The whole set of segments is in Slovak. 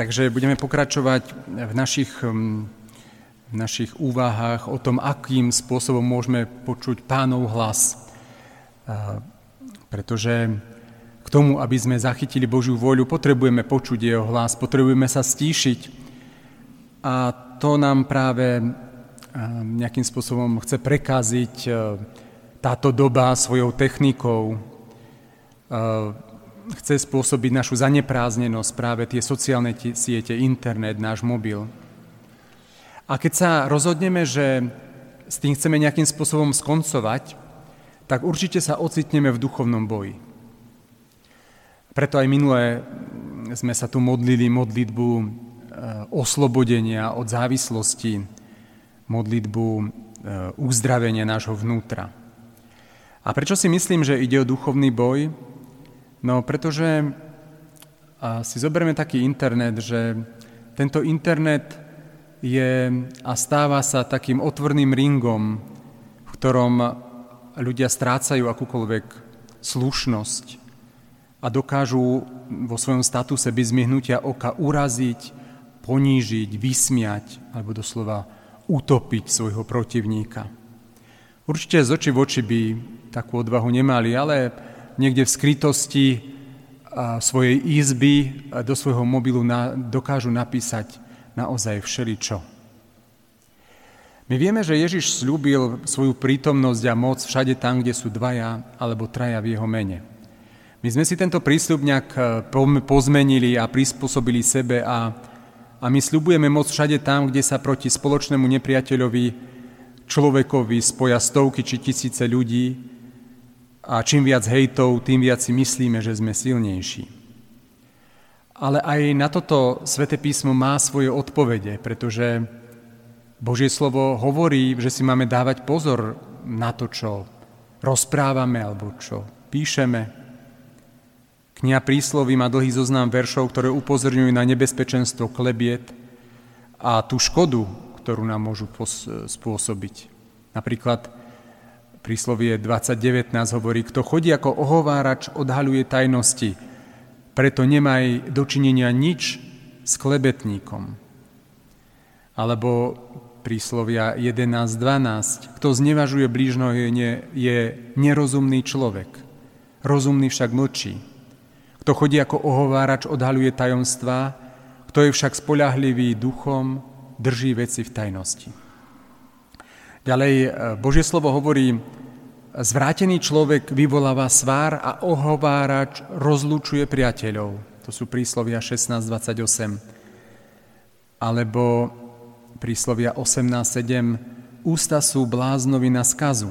Takže budeme pokračovať v našich, hm, v našich úvahách o tom, akým spôsobom môžeme počuť pánov hlas. Pretože k tomu, aby sme zachytili Božiu voľu, potrebujeme počuť jeho hlas, potrebujeme sa stíšiť. A to nám práve nejakým spôsobom chce prekaziť táto doba svojou technikou, chce spôsobiť našu zanepráznenosť, práve tie sociálne siete, internet, náš mobil. A keď sa rozhodneme, že s tým chceme nejakým spôsobom skoncovať, tak určite sa ocitneme v duchovnom boji. Preto aj minulé sme sa tu modlili modlitbu e, oslobodenia od závislosti, modlitbu e, uzdravenia nášho vnútra. A prečo si myslím, že ide o duchovný boj? No pretože a si zoberieme taký internet, že tento internet je a stáva sa takým otvorným ringom, v ktorom ľudia strácajú akúkoľvek slušnosť a dokážu vo svojom statuse bez myhnutia oka uraziť, ponížiť, vysmiať alebo doslova utopiť svojho protivníka. Určite z oči v oči by takú odvahu nemali, ale niekde v skrytosti svojej izby do svojho mobilu dokážu napísať naozaj všeličo. My vieme, že Ježiš slúbil svoju prítomnosť a moc všade tam, kde sú dvaja alebo traja v jeho mene. My sme si tento prísľub nejak pozmenili a prispôsobili sebe a, a my sľubujeme moc všade tam, kde sa proti spoločnému nepriateľovi človekovi spoja stovky či tisíce ľudí, a čím viac hejtov, tým viac si myslíme, že sme silnejší. Ale aj na toto Svete písmo má svoje odpovede, pretože Božie slovo hovorí, že si máme dávať pozor na to, čo rozprávame alebo čo píšeme. Kniha prísloví má dlhý zoznam veršov, ktoré upozorňujú na nebezpečenstvo klebiet a tú škodu, ktorú nám môžu spôsobiť. Napríklad Príslovie 2019 hovorí, kto chodí ako ohovárač, odhaľuje tajnosti, preto nemaj dočinenia nič s klebetníkom. Alebo príslovia 11.12. Kto znevažuje blížno je, je nerozumný človek, rozumný však mlčí. Kto chodí ako ohovárač, odhaľuje tajomstvá, kto je však spolahlivý duchom, drží veci v tajnosti. Ďalej e, Božie slovo hovorí, zvrátený človek vyvoláva svár a ohovárač rozlučuje priateľov. To sú príslovia 16.28. Alebo príslovia 18.7. Ústa sú bláznovi na skazu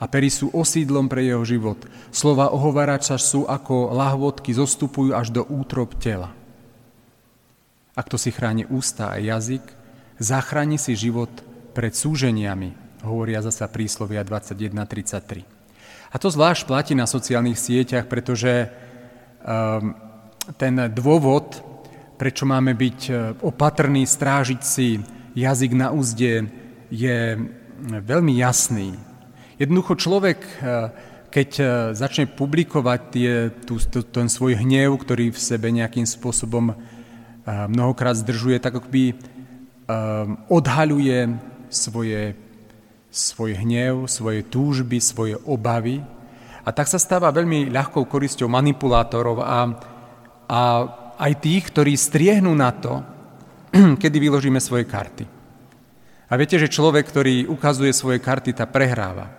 a pery sú osídlom pre jeho život. Slova ohovárača sú ako lahvodky, zostupujú až do útrob tela. A kto si chráni ústa a jazyk, zachráni si život pred súženiami, hovoria zasa príslovia 21.33. A to zvlášť platí na sociálnych sieťach, pretože um, ten dôvod, prečo máme byť e, opatrní, strážiť si jazyk na úzde, je veľmi jasný. Jednoducho človek, e, keď e, začne publikovať tie, tú, ten svoj hnev, ktorý v sebe nejakým spôsobom mnohokrát zdržuje, tak akoby odhaľuje svoje, svoj hnev, svoje túžby, svoje obavy a tak sa stáva veľmi ľahkou korisťou manipulátorov a, a aj tých, ktorí striehnú na to, kedy vyložíme svoje karty. A viete, že človek, ktorý ukazuje svoje karty, tá prehráva.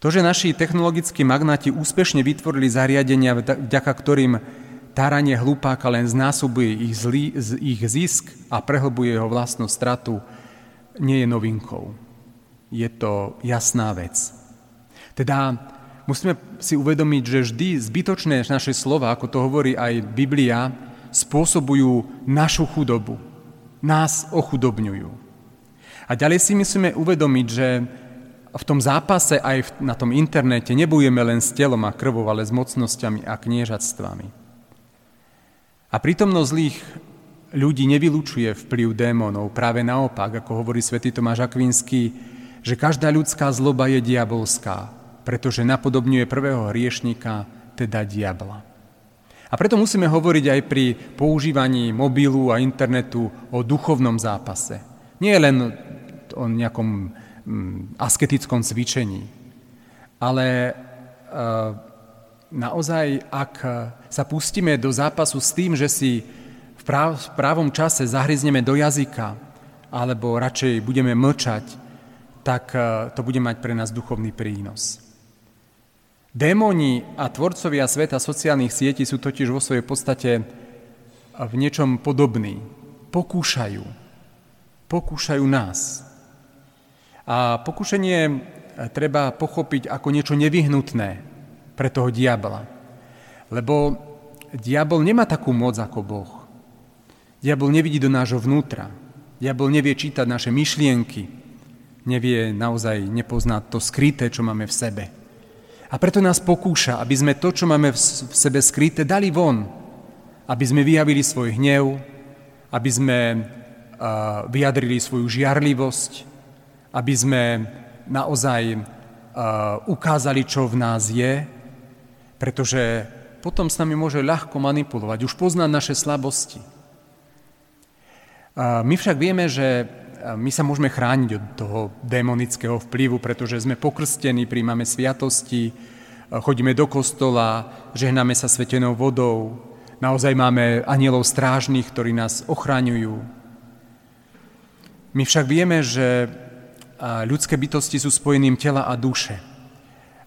To, že naši technologickí magnáti úspešne vytvorili zariadenia, vďaka ktorým Táranie hlupáka len znásobuje ich, zlý, ich zisk a prehlbuje jeho vlastnú stratu, nie je novinkou. Je to jasná vec. Teda musíme si uvedomiť, že vždy zbytočné naše slova, ako to hovorí aj Biblia, spôsobujú našu chudobu. Nás ochudobňujú. A ďalej si musíme uvedomiť, že v tom zápase aj na tom internete nebudeme len s telom a krvou, ale s mocnosťami a kniežatstvami. A prítomnosť zlých ľudí nevylučuje vplyv démonov. Práve naopak, ako hovorí svätý Tomáš Akvinský, že každá ľudská zloba je diabolská, pretože napodobňuje prvého hriešnika, teda diabla. A preto musíme hovoriť aj pri používaní mobilu a internetu o duchovnom zápase. Nie len o nejakom mm, asketickom cvičení, ale e, naozaj, ak sa pustíme do zápasu s tým, že si v, práv, v právom čase zahryzneme do jazyka, alebo radšej budeme mlčať, tak e, to bude mať pre nás duchovný prínos. Démoni a tvorcovia sveta sociálnych sietí sú totiž vo svojej podstate v niečom podobní. Pokúšajú. Pokúšajú nás. A pokúšanie treba pochopiť ako niečo nevyhnutné pre toho diabla. Lebo diabol nemá takú moc ako Boh. Diabol nevidí do nášho vnútra. Diabol nevie čítať naše myšlienky. Nevie naozaj nepoznať to skryté, čo máme v sebe. A preto nás pokúša, aby sme to, čo máme v sebe skryté, dali von. Aby sme vyjavili svoj hnev, aby sme vyjadrili svoju žiarlivosť, aby sme naozaj ukázali, čo v nás je, pretože potom s nami môže ľahko manipulovať, už poznať naše slabosti. My však vieme, že my sa môžeme chrániť od toho démonického vplyvu, pretože sme pokrstení, príjmame sviatosti, chodíme do kostola, žehnáme sa svetenou vodou, naozaj máme anielov strážnych, ktorí nás ochraňujú. My však vieme, že ľudské bytosti sú spojeným tela a duše.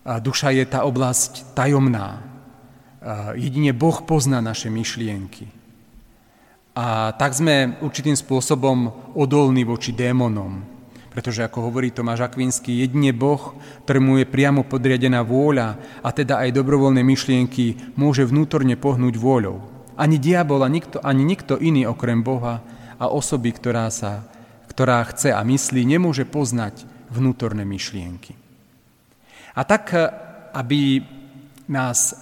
A duša je tá oblasť tajomná. Jedine Boh pozná naše myšlienky. A tak sme určitým spôsobom odolní voči démonom. Pretože, ako hovorí Tomáš Akvinský, jedine Boh, ktorému je priamo podriadená vôľa a teda aj dobrovoľné myšlienky, môže vnútorne pohnúť vôľou. Ani diabol, nikto, ani nikto iný okrem Boha a osoby, ktorá, sa, ktorá chce a myslí, nemôže poznať vnútorné myšlienky. A tak, aby nás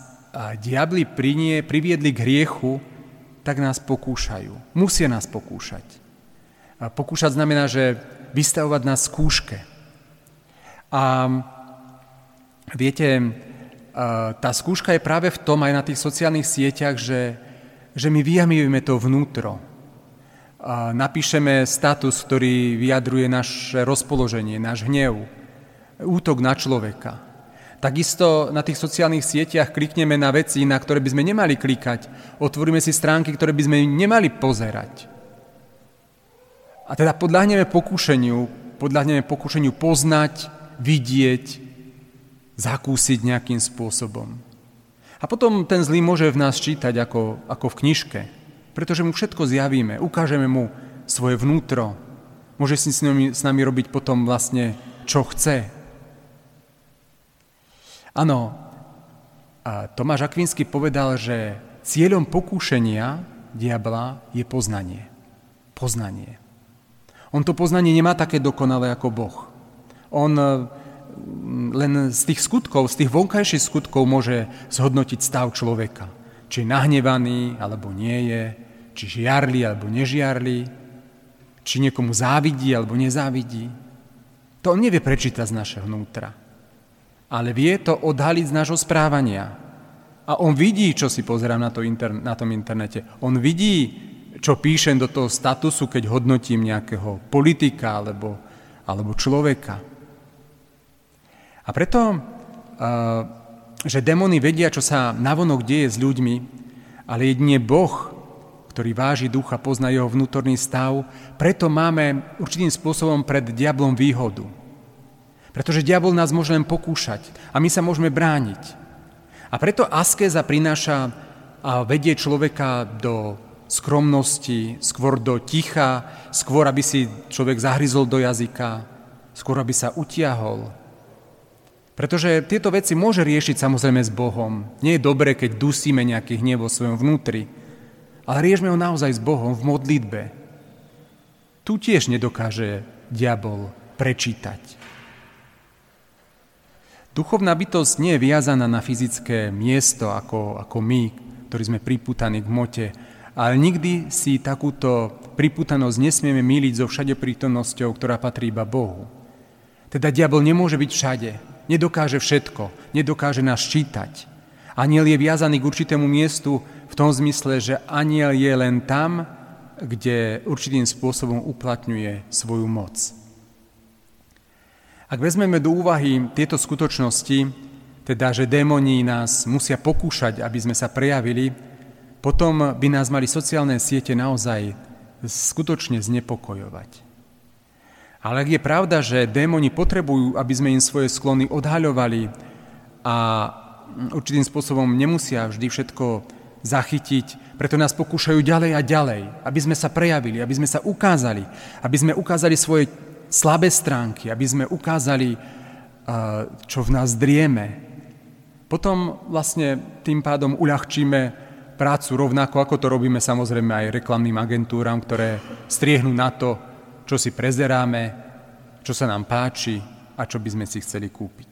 diabli prinie, priviedli k hriechu, tak nás pokúšajú. Musia nás pokúšať. A pokúšať znamená, že vystavovať nás skúške. A viete, tá skúška je práve v tom aj na tých sociálnych sieťach, že, že my vyjamujeme to vnútro. A napíšeme status, ktorý vyjadruje naše rozpoloženie, náš hnev, útok na človeka. Takisto na tých sociálnych sieťach klikneme na veci, na ktoré by sme nemali klikať. Otvoríme si stránky, ktoré by sme nemali pozerať. A teda podľahneme pokušeniu, podľahneme pokušeniu poznať, vidieť, zakúsiť nejakým spôsobom. A potom ten zlý môže v nás čítať ako, ako v knižke, pretože mu všetko zjavíme, ukážeme mu svoje vnútro, môže si s nami, s nami robiť potom vlastne, čo chce, Áno, Tomáš Akvinsky povedal, že cieľom pokúšenia diabla je poznanie. Poznanie. On to poznanie nemá také dokonalé ako Boh. On mm, len z tých skutkov, z tých vonkajších skutkov môže zhodnotiť stav človeka. Či je nahnevaný, alebo nie je, či žiarli, alebo nežiarli, či niekomu závidí, alebo nezávidí. To on nevie prečítať z našeho vnútra ale vie to odhaliť z nášho správania. A on vidí, čo si pozerám na, to inter- na tom internete. On vidí, čo píšem do toho statusu, keď hodnotím nejakého politika alebo, alebo človeka. A preto, že démony vedia, čo sa navonok deje s ľuďmi, ale jedine Boh, ktorý váži ducha, pozná jeho vnútorný stav, preto máme určitým spôsobom pred diablom výhodu – pretože diabol nás môže len pokúšať a my sa môžeme brániť. A preto askéza prináša a vedie človeka do skromnosti, skôr do ticha, skôr, aby si človek zahryzol do jazyka, skôr, aby sa utiahol. Pretože tieto veci môže riešiť samozrejme s Bohom. Nie je dobré, keď dusíme nejaký hnev vo svojom vnútri, ale riešme ho naozaj s Bohom v modlitbe. Tu tiež nedokáže diabol prečítať. Duchovná bytosť nie je viazaná na fyzické miesto ako, ako my, ktorí sme priputaní k mote, ale nikdy si takúto priputanosť nesmieme míliť so všade prítomnosťou, ktorá patrí iba Bohu. Teda diabol nemôže byť všade, nedokáže všetko, nedokáže nás čítať. Aniel je viazaný k určitému miestu v tom zmysle, že aniel je len tam, kde určitým spôsobom uplatňuje svoju moc. Ak vezmeme do úvahy tieto skutočnosti, teda že démoni nás musia pokúšať, aby sme sa prejavili, potom by nás mali sociálne siete naozaj skutočne znepokojovať. Ale ak je pravda, že démoni potrebujú, aby sme im svoje sklony odhaľovali a určitým spôsobom nemusia vždy všetko zachytiť, preto nás pokúšajú ďalej a ďalej, aby sme sa prejavili, aby sme sa ukázali, aby sme ukázali svoje slabé stránky, aby sme ukázali, čo v nás drieme. Potom vlastne tým pádom uľahčíme prácu rovnako, ako to robíme samozrejme aj reklamným agentúram, ktoré striehnú na to, čo si prezeráme, čo sa nám páči a čo by sme si chceli kúpiť.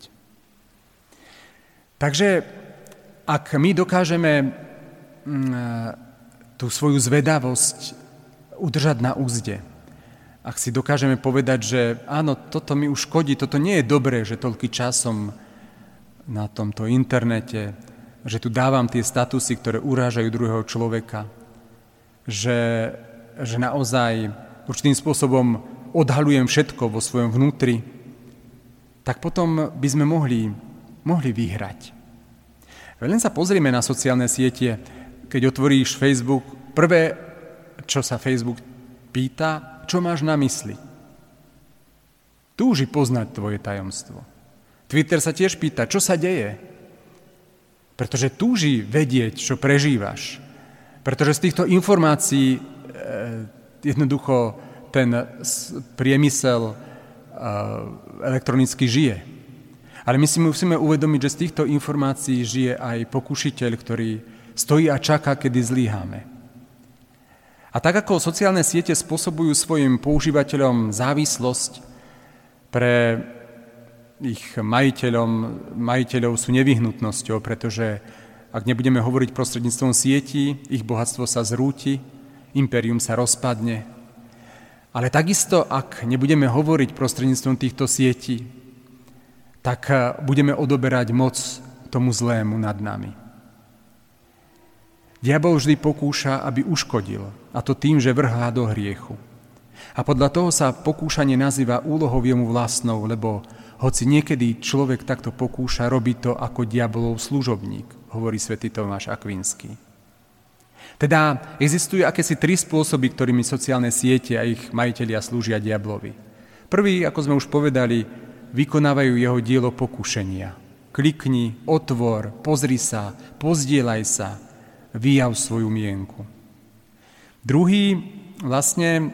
Takže ak my dokážeme mm, tú svoju zvedavosť udržať na úzde, ak si dokážeme povedať, že áno, toto mi už škodí, toto nie je dobré, že toľký časom na tomto internete, že tu dávam tie statusy, ktoré urážajú druhého človeka, že, že naozaj určitým spôsobom odhalujem všetko vo svojom vnútri, tak potom by sme mohli mohli vyhrať. Len sa pozrieme na sociálne siete, keď otvoríš Facebook, prvé, čo sa Facebook pýta, čo máš na mysli. Túži poznať tvoje tajomstvo. Twitter sa tiež pýta, čo sa deje. Pretože túži vedieť, čo prežívaš. Pretože z týchto informácií e, jednoducho ten priemysel e, elektronicky žije. Ale my si musíme uvedomiť, že z týchto informácií žije aj pokušiteľ, ktorý stojí a čaká, kedy zlíhame. A tak ako sociálne siete spôsobujú svojim používateľom závislosť, pre ich majiteľom, majiteľov sú nevyhnutnosťou, pretože ak nebudeme hovoriť prostredníctvom sietí, ich bohatstvo sa zrúti, impérium sa rozpadne. Ale takisto, ak nebudeme hovoriť prostredníctvom týchto sietí, tak eh, budeme odoberať moc tomu zlému nad nami. Diabol vždy pokúša, aby uškodil, a to tým, že vrhá do hriechu. A podľa toho sa pokúšanie nazýva úlohou jemu vlastnou, lebo hoci niekedy človek takto pokúša, robí to ako diabolov služobník, hovorí svätý Tomáš Akvinský. Teda existujú akési tri spôsoby, ktorými sociálne siete a ich majiteľia slúžia diablovi. Prvý, ako sme už povedali, vykonávajú jeho dielo pokušenia. Klikni, otvor, pozri sa, pozdielaj sa, vyjav svoju mienku. Druhý, vlastne e,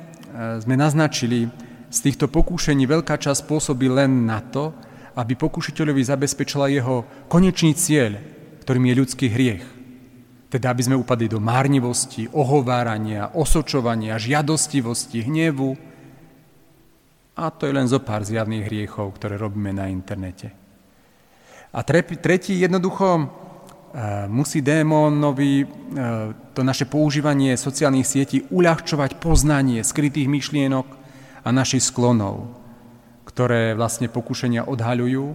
sme naznačili, z týchto pokúšení veľká časť pôsobí len na to, aby pokušiteľovi zabezpečila jeho konečný cieľ, ktorým je ľudský hriech. Teda aby sme upadli do márnivosti, ohovárania, osočovania, žiadostivosti, hnevu, a to je len zo pár zjavných hriechov, ktoré robíme na internete. A tretí jednoducho musí démonovi e, to naše používanie sociálnych sietí uľahčovať poznanie skrytých myšlienok a našich sklonov, ktoré vlastne pokušenia odhaľujú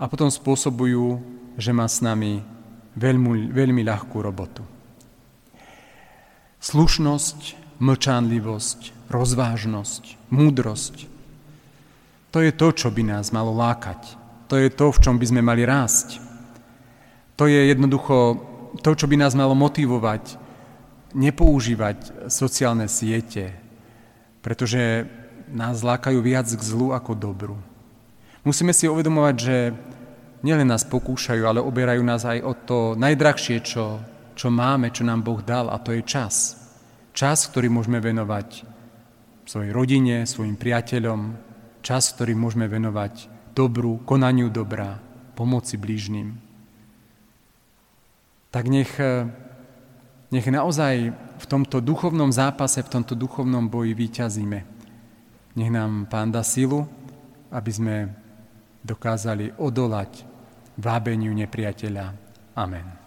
a potom spôsobujú, že má s nami veľmi, veľmi ľahkú robotu. Slušnosť, mlčanlivosť, rozvážnosť, múdrosť, to je to, čo by nás malo lákať. To je to, v čom by sme mali rásť. To je jednoducho to, čo by nás malo motivovať, nepoužívať sociálne siete, pretože nás lákajú viac k zlu ako dobru. Musíme si uvedomovať, že nielen nás pokúšajú, ale oberajú nás aj o to najdrahšie, čo, čo máme, čo nám Boh dal, a to je čas. Čas, ktorý môžeme venovať svojej rodine, svojim priateľom, čas, ktorý môžeme venovať dobru, konaniu dobra, pomoci blížnym. Tak nech, nech naozaj v tomto duchovnom zápase, v tomto duchovnom boji vyťazíme. Nech nám Pán dá silu, aby sme dokázali odolať vábeniu nepriateľa. Amen.